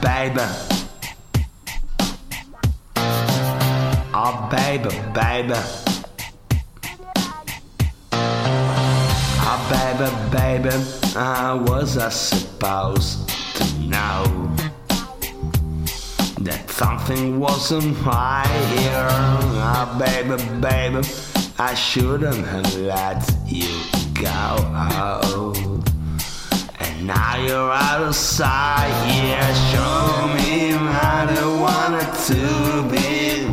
baby. Oh, baby, baby. Oh, baby, baby. I was I supposed to know that something wasn't right here. Oh, baby, baby. I shouldn't have let you you're out of sight, yeah. Show me how I wanted to be.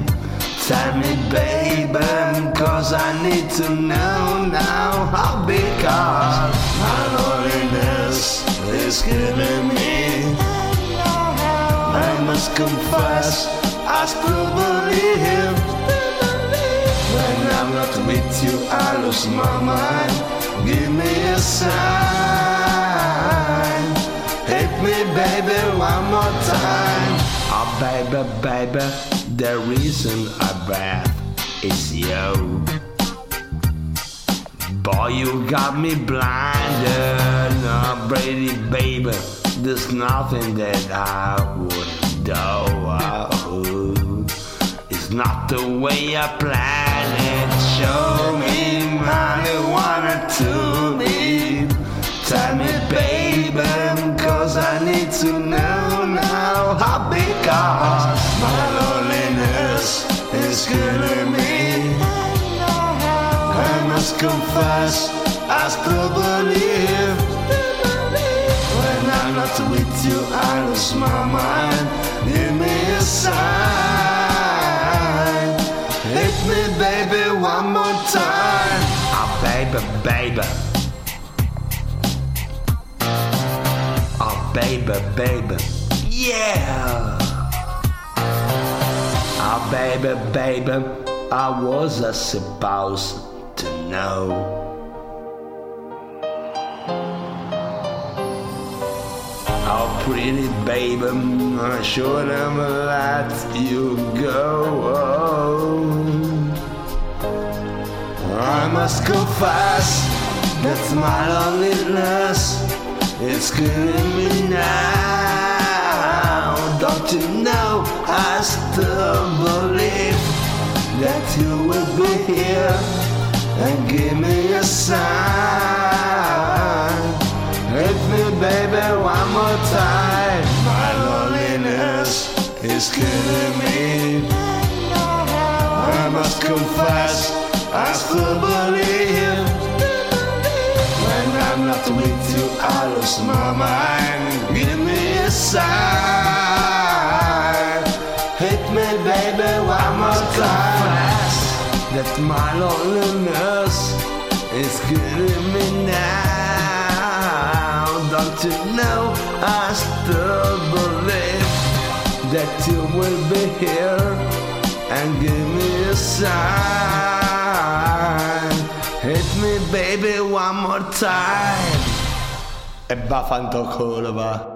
Tell me, baby, cause I need to know now how because my loneliness is killing me. I must confess, I still believe. When I'm not with you, I lose my mind. Give me a sign. Baby, one more time. Oh, baby, baby, the reason I breath is you. Boy, you got me blinded. Oh, Brady, baby, there's nothing that I would do. Oh, it's not the way I planned it. Show me money, one or me. Killing me. I must confess, I still believe. When I'm not with you, I lose my mind. Give me a sign. Hit me, baby, one more time. Oh, baby, baby. Oh, baby, baby. Yeah. Oh, baby, baby. I was I supposed to know. Oh, pretty baby, I should have let you go. I must confess that my loneliness is killing me believe that you will be here and give me a sign. Hit me, baby, one more time. My loneliness is killing me. I must confess, I still believe. When I'm not with you, I lose my mind. Give me a sign. My loneliness is killing me now. Don't you know I still believe that you will be here and give me a sign. Hit me, baby, one more time. E va.